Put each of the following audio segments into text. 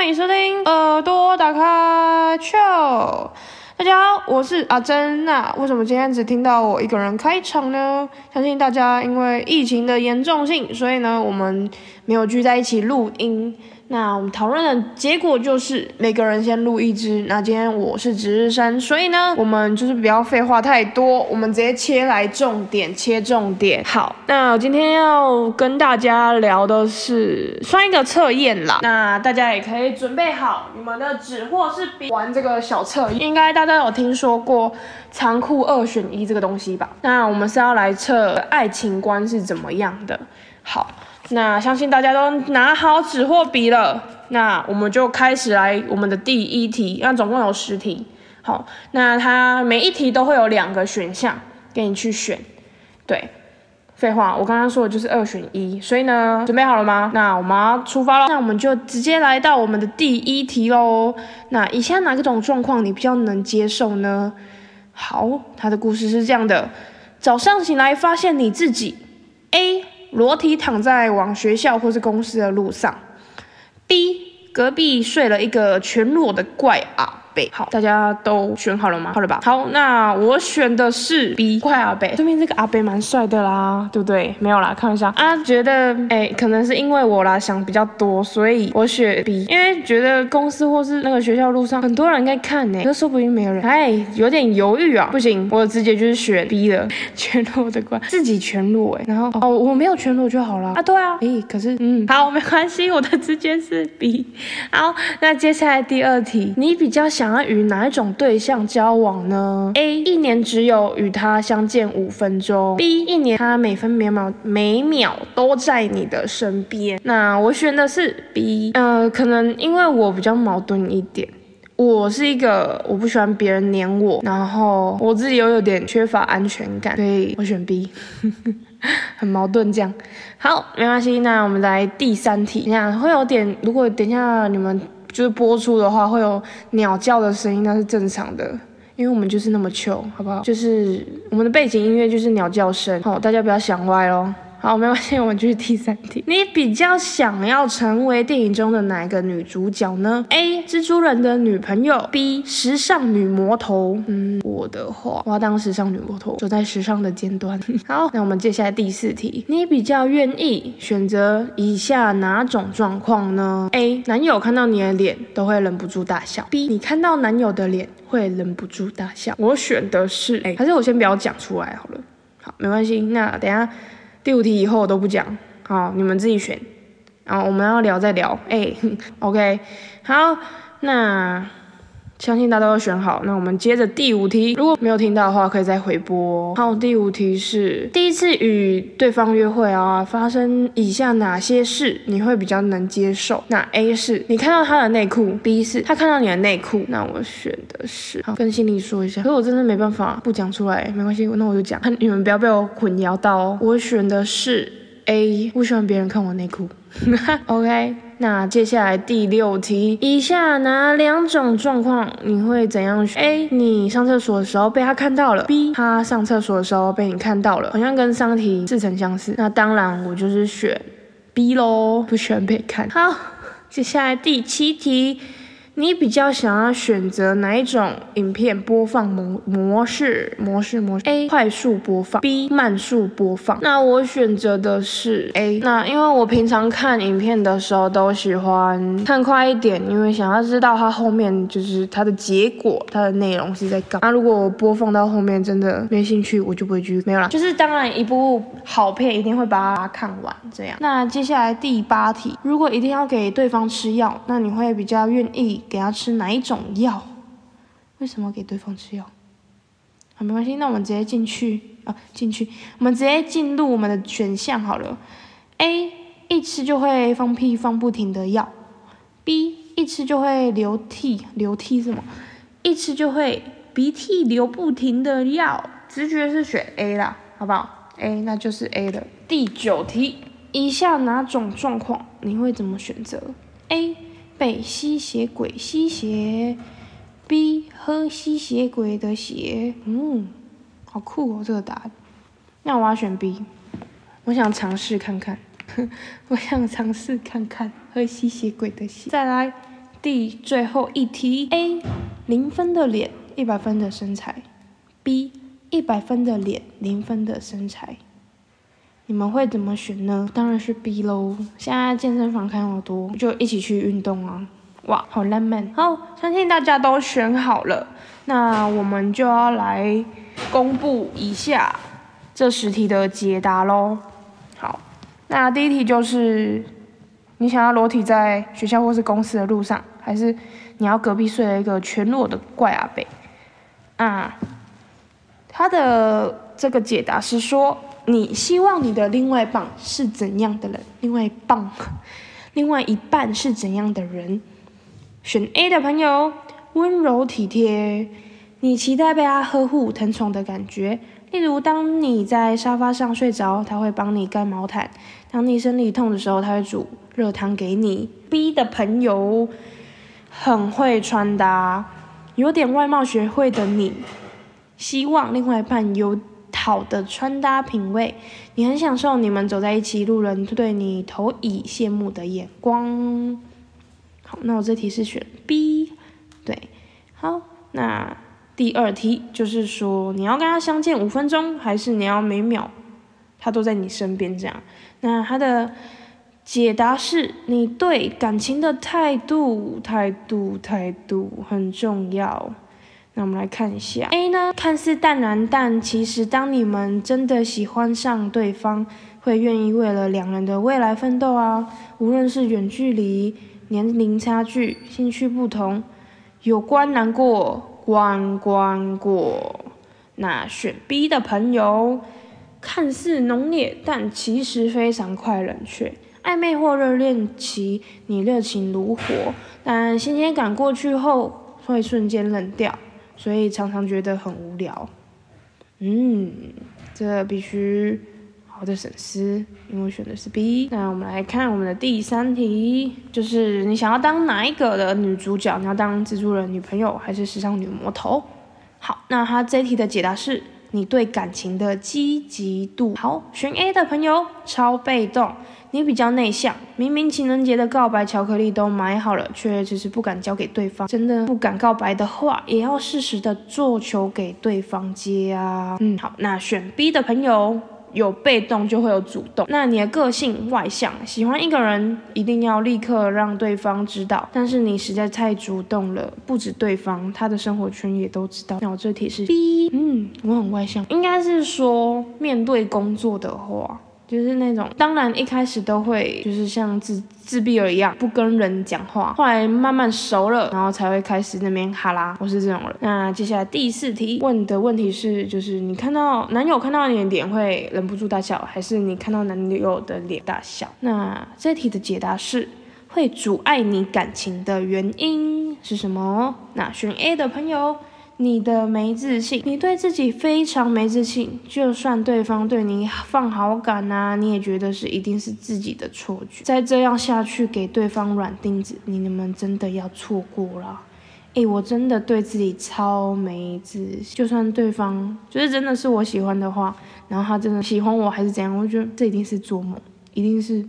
欢迎收听耳朵打开 c h。大家好，我是阿珍。那为什么今天只听到我一个人开场呢？相信大家因为疫情的严重性，所以呢，我们没有聚在一起录音。那我们讨论的结果就是每个人先录一支。那今天我是值日生，所以呢，我们就是不要废话太多，我们直接切来重点，切重点。好，那我今天要跟大家聊的是算一个测验啦。那大家也可以准备好你们的纸或是笔玩这个小测验。应该大家有听说过残酷二选一这个东西吧？那我们是要来测爱情观是怎么样的。好。那相信大家都拿好纸或笔了，那我们就开始来我们的第一题。那总共有十题，好，那它每一题都会有两个选项给你去选。对，废话，我刚刚说的就是二选一。所以呢，准备好了吗？那我们要出发了。那我们就直接来到我们的第一题喽。那以下哪个种状况你比较能接受呢？好，他的故事是这样的：早上醒来发现你自己 A。裸体躺在往学校或是公司的路上。B，隔壁睡了一个全裸的怪啊啊。好，大家都选好了吗？好了吧。好，那我选的是 B，怪阿贝。对面这个阿贝蛮帅的啦，对不对？没有啦，开玩笑啊。觉得哎，可能是因为我啦想比较多，所以我选 B。因为觉得公司或是那个学校路上很多人在看呢，可说不定没有人。哎，有点犹豫啊。不行，我直接就是选 B 了，全裸的怪，自己全裸哎。然后哦，我没有全裸就好了啊。对啊。哎，可是嗯，好，没关系，我的直接是 B。好，那接下来第二题，你比较想。要与哪一种对象交往呢？A 一年只有与他相见五分钟，B 一年他每分每秒每秒都在你的身边。那我选的是 B，呃，可能因为我比较矛盾一点，我是一个我不喜欢别人黏我，然后我自己又有点缺乏安全感，所以我选 B，很矛盾这样。好，没关系，那我们来第三题，你看会有点，如果等一下你们。就是播出的话会有鸟叫的声音，那是正常的，因为我们就是那么糗，好不好？就是我们的背景音乐就是鸟叫声，好，大家不要想歪喽。好，没关系，我们继续第三题。你比较想要成为电影中的哪一个女主角呢？A. 蜘蛛人的女朋友。B. 时尚女魔头。嗯，我的话，我要当时尚女魔头，走在时尚的尖端。好，那我们接下来第四题。你比较愿意选择以下哪种状况呢？A. 男友看到你的脸都会忍不住大笑。B. 你看到男友的脸会忍不住大笑。我选的是 A，还是我先不要讲出来好了。好，没关系。那等下。第五题以后我都不讲，好，你们自己选。然后我们要聊再聊，哎，OK，好，那。相信大家都选好，那我们接着第五题。如果没有听到的话，可以再回播。好，第五题是第一次与对方约会啊，发生以下哪些事你会比较能接受？那 A 是你看到他的内裤，B 是他看到你的内裤。那我选的是好，跟心里说一下。可是我真的没办法不讲出来，没关系，那我就讲，你们不要被我混淆到哦。我选的是 A，不喜欢别人看我内裤。OK。那接下来第六题，以下哪两种状况你会怎样选？A. 你上厕所的时候被他看到了；B. 他上厕所的时候被你看到了，好像跟上题似曾相识。那当然，我就是选 B 喽，不喜欢被看。好，接下来第七题。你比较想要选择哪一种影片播放模模式？模式模式 A 快速播放，B 慢速播放。那我选择的是 A。那因为我平常看影片的时候都喜欢看快一点，因为想要知道它后面就是它的结果，它的内容是在干。那如果我播放到后面真的没兴趣，我就不会继续没有啦。就是当然一部好片一定会把它看完这样。那接下来第八题，如果一定要给对方吃药，那你会比较愿意？给他吃哪一种药？为什么给对方吃药？好，没关系，那我们直接进去啊，进去，我们直接进入我们的选项好了。A 一吃就会放屁放不停的药，B 一吃就会流涕流涕什么？一吃就会鼻涕流不停的药，直觉是选 A 啦，好不好？A 那就是 A 的第九题，以下哪种状况你会怎么选择？A 被吸血鬼吸血，B 喝吸血鬼的血，嗯，好酷哦，这个答案。那我要选 B，我想尝试看看，我想尝试看看喝吸血鬼的血。再来第最后一题：A 零分的脸，一百分的身材；B 一百分的脸，零分的身材。你们会怎么选呢？当然是 B 喽。现在健身房开好多，就一起去运动啊！哇，好浪漫。好，相信大家都选好了，那我们就要来公布一下这十题的解答喽。好，那第一题就是。你想要裸体在学校或是公司的路上，还是你要隔壁睡了一个全裸的怪阿北？啊，他的这个解答是说，你希望你的另外一半是怎样的人？另外一半，另外一半是怎样的人？选 A 的朋友，温柔体贴，你期待被他呵护疼宠的感觉。例如，当你在沙发上睡着，他会帮你盖毛毯；当你生理痛的时候，他会煮热汤给你。B 的朋友很会穿搭，有点外貌协会的你，希望另外一半有好的穿搭品味。你很享受你们走在一起，路人对你投以羡慕的眼光。好，那我这题是选 B。对，好，那。第二题就是说，你要跟他相见五分钟，还是你要每秒他都在你身边这样？那他的解答是你对感情的态度，态度，态度很重要。那我们来看一下，A 呢，看似淡然，但其实当你们真的喜欢上对方，会愿意为了两人的未来奋斗啊。无论是远距离、年龄差距、兴趣不同，有关难过。关关过，那选 B 的朋友，看似浓烈，但其实非常快冷却。暧昧或热恋期，你热情如火，但新鲜感过去后会瞬间冷掉，所以常常觉得很无聊。嗯，这必须。好的，沈思，因为选的是 B。那我们来看我们的第三题，就是你想要当哪一个的女主角？你要当蜘蛛人女朋友，还是时尚女魔头？好，那他这一题的解答是你对感情的积极度。好，选 A 的朋友超被动，你比较内向，明明情人节的告白巧克力都买好了，却只是不敢交给对方。真的不敢告白的话，也要适时的做球给对方接啊。嗯，好，那选 B 的朋友。有被动就会有主动。那你的个性外向，喜欢一个人一定要立刻让对方知道。但是你实在太主动了，不止对方，他的生活圈也都知道。那我这题是 B，嗯，我很外向，应该是说面对工作的话。就是那种，当然一开始都会就是像自自闭儿一样，不跟人讲话。后来慢慢熟了，然后才会开始那边哈拉。我是这种人。那接下来第四题问的问题是，就是你看到男友看到你的脸会忍不住大笑，还是你看到男友的脸大笑？那这题的解答是，会阻碍你感情的原因是什么？那选 A 的朋友。你的没自信，你对自己非常没自信，就算对方对你放好感啊，你也觉得是一定是自己的错觉。再这样下去，给对方软钉子，你们真的要错过了。诶，我真的对自己超没自信，就算对方就是真的是我喜欢的话，然后他真的喜欢我还是怎样，我觉得这一定是做梦，一定是。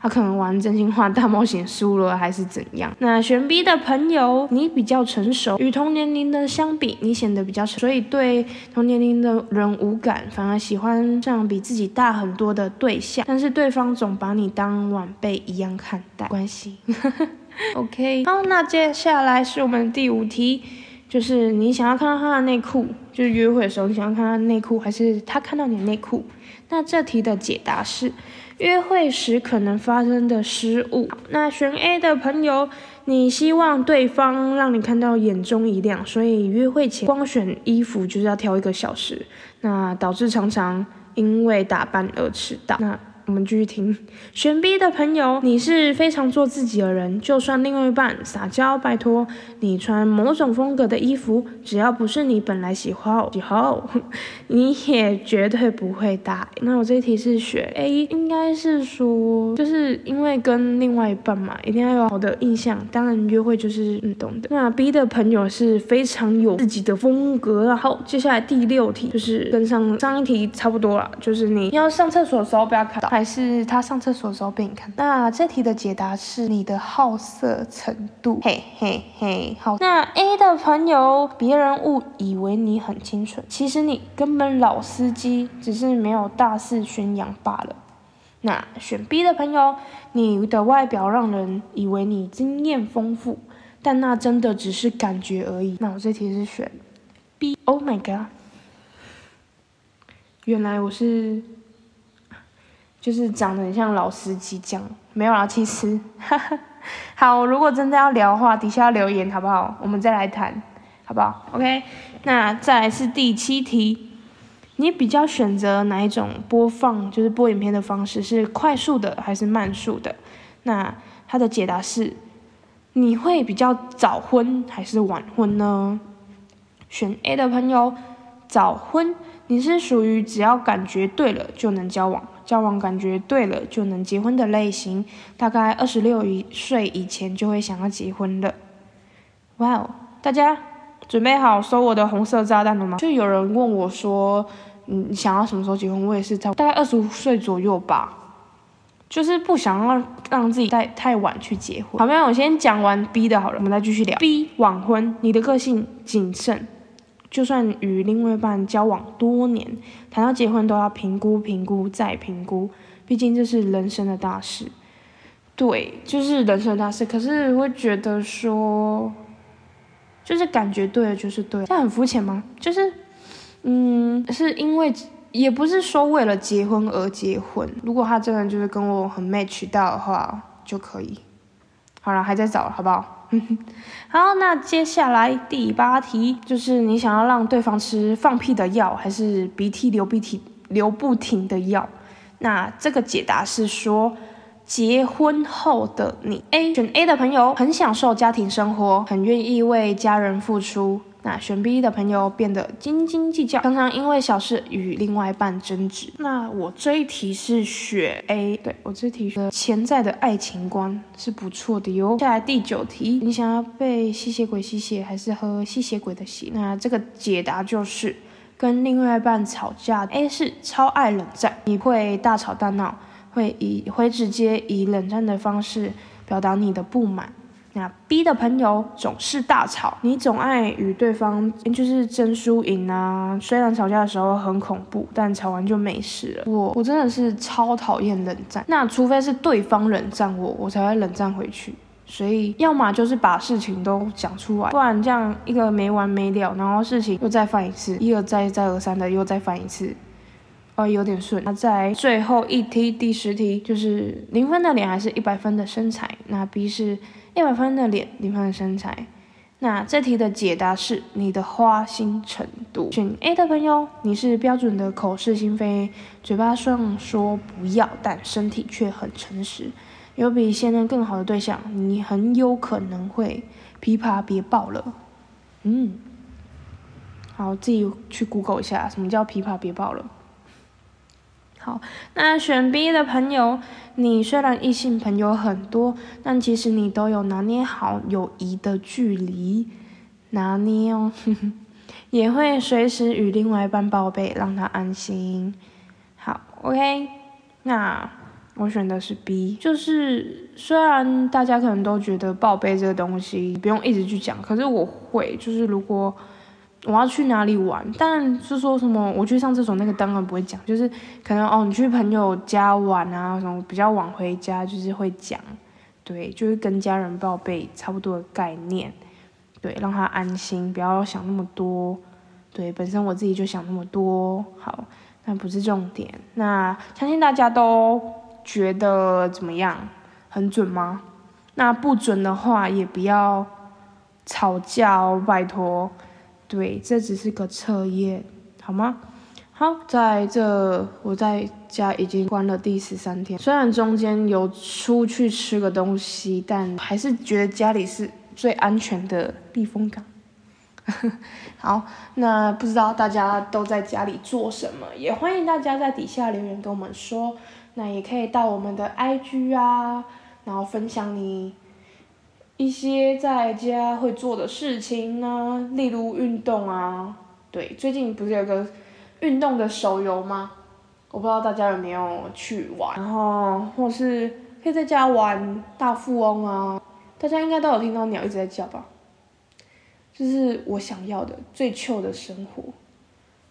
他可能玩真心话大冒险输了，还是怎样？那选 B 的朋友，你比较成熟，与同年龄的相比，你显得比较成熟，所以对同年龄的人无感，反而喜欢上比自己大很多的对象。但是对方总把你当晚辈一样看待，关系。OK，好，那接下来是我们第五题，就是你想要看到他的内裤，就是约会的时候，你想要看他的内裤，还是他看到你的内裤？那这题的解答是。约会时可能发生的失误。那选 A 的朋友，你希望对方让你看到眼中一亮，所以约会前光选衣服就是要挑一个小时，那导致常常因为打扮而迟到。那我们继续听，选 B 的朋友，你是非常做自己的人，就算另外一半撒娇，拜托你穿某种风格的衣服，只要不是你本来喜好喜好，你也绝对不会答应。那我这一题是选 A，应该是说，就是因为跟另外一半嘛，一定要有好的印象，当然约会就是你懂的。那 B 的朋友是非常有自己的风格。好，接下来第六题就是跟上上一题差不多了，就是你要上厕所的时候不要卡到。还是他上厕所的时候被你看？那这题的解答是你的好色程度，嘿嘿嘿。好，那 A 的朋友，别人误以为你很清纯，其实你根本老司机，只是没有大肆宣扬罢了。那选 B 的朋友，你的外表让人以为你经验丰富，但那真的只是感觉而已。那我这题是选 B。Oh my god！原来我是，就是长得很像老司机这样，没有啦，其实，好，如果真的要聊的话，底下留言好不好？我们再来谈，好不好？OK，那再来是第七题。你比较选择哪一种播放，就是播影片的方式，是快速的还是慢速的？那它的解答是，你会比较早婚还是晚婚呢？选 A 的朋友，早婚，你是属于只要感觉对了就能交往，交往感觉对了就能结婚的类型，大概二十六岁以前就会想要结婚了。哇哦，大家准备好收我的红色炸弹了吗？就有人问我说。你想要什么时候结婚？我也是在大概二十五岁左右吧，就是不想让让自己太太晚去结婚。好，没有，我先讲完 B 的好了，我们再继续聊。B 晚婚，你的个性谨慎，就算与另外一半交往多年，谈到结婚都要评估、评估再评估，毕竟这是人生的大事。对，就是人生的大事。可是会觉得说，就是感觉对了就是对，这很肤浅吗？就是。嗯，是因为也不是说为了结婚而结婚。如果他真的就是跟我很 match 到的话，就可以。好了，还在找，好不好？好，那接下来第八题就是你想要让对方吃放屁的药，还是鼻涕流鼻涕流不停的药？那这个解答是说，结婚后的你，A 选 A 的朋友很享受家庭生活，很愿意为家人付出。那选 B 的朋友变得斤斤计较，常常因为小事与另外一半争执。那我这一题是选 A，对我这题的潜在的爱情观是不错的哟。接下来第九题，你想要被吸血鬼吸血，还是喝吸血鬼的血？那这个解答就是跟另外一半吵架。A 是超爱冷战，你会大吵大闹，会以会直接以冷战的方式表达你的不满。那 B 的朋友总是大吵，你总爱与对方就是争输赢啊。虽然吵架的时候很恐怖，但吵完就没事了。我我真的是超讨厌冷战，那除非是对方冷战我，我才会冷战回去。所以要么就是把事情都讲出来，不然这样一个没完没了，然后事情又再犯一次，一而再再而三的又再犯一次，哦，有点顺。那在最后一题第十题，就是零分的脸还是一百分的身材？那 B 是。一百分的脸，零分的身材。那这题的解答是你的花心程度。选 A 的朋友，你是标准的口是心非，嘴巴上说不要，但身体却很诚实。有比现任更好的对象，你很有可能会琵琶别抱了。嗯，好，自己去 Google 一下，什么叫琵琶别抱了。好，那选 B 的朋友，你虽然异性朋友很多，但其实你都有拿捏好友谊的距离，拿捏哦，也会随时与另外一半报备，让他安心。好，OK，那我选的是 B，就是虽然大家可能都觉得报备这个东西不用一直去讲，可是我会，就是如果。我要去哪里玩？但是说什么我去上厕所那个当然不会讲，就是可能哦，你去朋友家玩啊，什么比较晚回家，就是会讲，对，就是跟家人报备差不多的概念，对，让他安心，不要想那么多，对，本身我自己就想那么多，好，但不是重点。那相信大家都觉得怎么样？很准吗？那不准的话也不要吵架哦，拜托。对，这只是个测验，好吗？好，在这我在家已经关了第十三天，虽然中间有出去吃个东西，但还是觉得家里是最安全的避风港。好，那不知道大家都在家里做什么？也欢迎大家在底下留言跟我们说。那也可以到我们的 IG 啊，然后分享你。一些在家会做的事情呢，例如运动啊，对，最近不是有个运动的手游吗？我不知道大家有没有去玩，然后或是可以在家玩大富翁啊，大家应该都有听到鸟一直在叫吧？就是我想要的最糗的生活，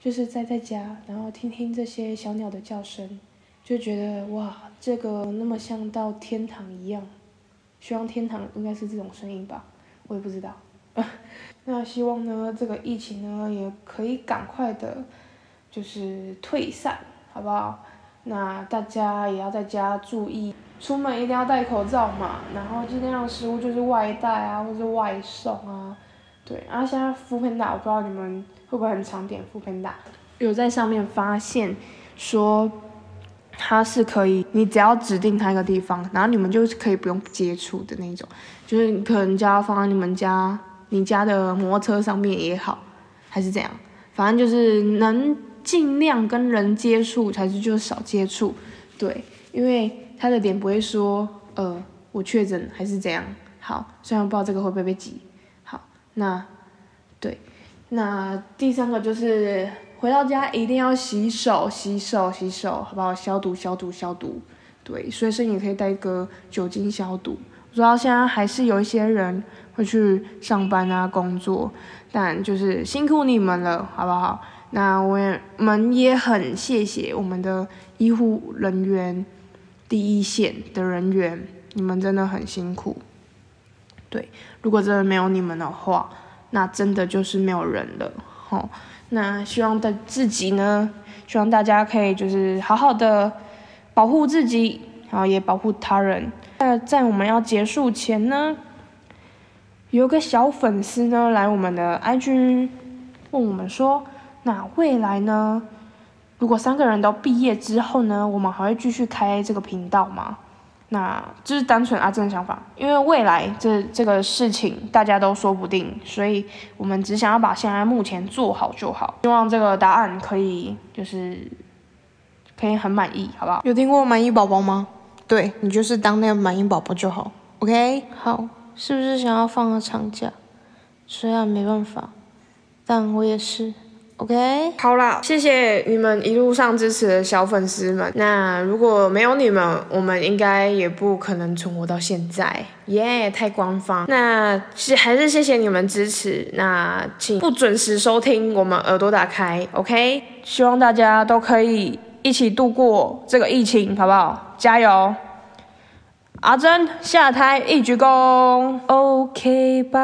就是在在家，然后听听这些小鸟的叫声，就觉得哇，这个那么像到天堂一样。希望天堂应该是这种声音吧，我也不知道。那希望呢，这个疫情呢也可以赶快的，就是退散，好不好？那大家也要在家注意，出门一定要戴口罩嘛。然后尽量食物就是外带啊，或者外送啊。对，然后现在富喷达，我不知道你们会不会很常点富喷达，有在上面发现说。它是可以，你只要指定它一个地方，然后你们就是可以不用接触的那种，就是可能就要放在你们家、你家的摩托车上面也好，还是怎样，反正就是能尽量跟人接触，才是就少接触，对，因为他的点不会说，呃，我确诊还是怎样，好，虽然不知道这个会不会被挤，好，那，对，那 第三个就是。回到家一定要洗手，洗手，洗手，好不好？消毒，消毒，消毒。对，随身也可以带个酒精消毒。我知道现在还是有一些人会去上班啊，工作，但就是辛苦你们了，好不好？那我们也很谢谢我们的医护人员，第一线的人员，你们真的很辛苦。对，如果真的没有你们的话，那真的就是没有人了，吼。那希望的自己呢，希望大家可以就是好好的保护自己，然后也保护他人。那在我们要结束前呢，有个小粉丝呢来我们的 IG 问我们说，那未来呢，如果三个人都毕业之后呢，我们还会继续开这个频道吗？那这是单纯阿正的想法，因为未来这这个事情大家都说不定，所以我们只想要把现在目前做好就好。希望这个答案可以就是可以很满意，好不好？有听过满意宝宝吗？对你就是当那个满意宝宝就好。OK，好，是不是想要放个长假？虽然没办法，但我也是。OK，好啦，谢谢你们一路上支持的小粉丝们。那如果没有你们，我们应该也不可能存活到现在。耶，太官方。那是还是谢谢你们支持。那请不准时收听，我们耳朵打开。OK，希望大家都可以一起度过这个疫情，好不好？加油！阿珍下台一鞠躬。OK，拜。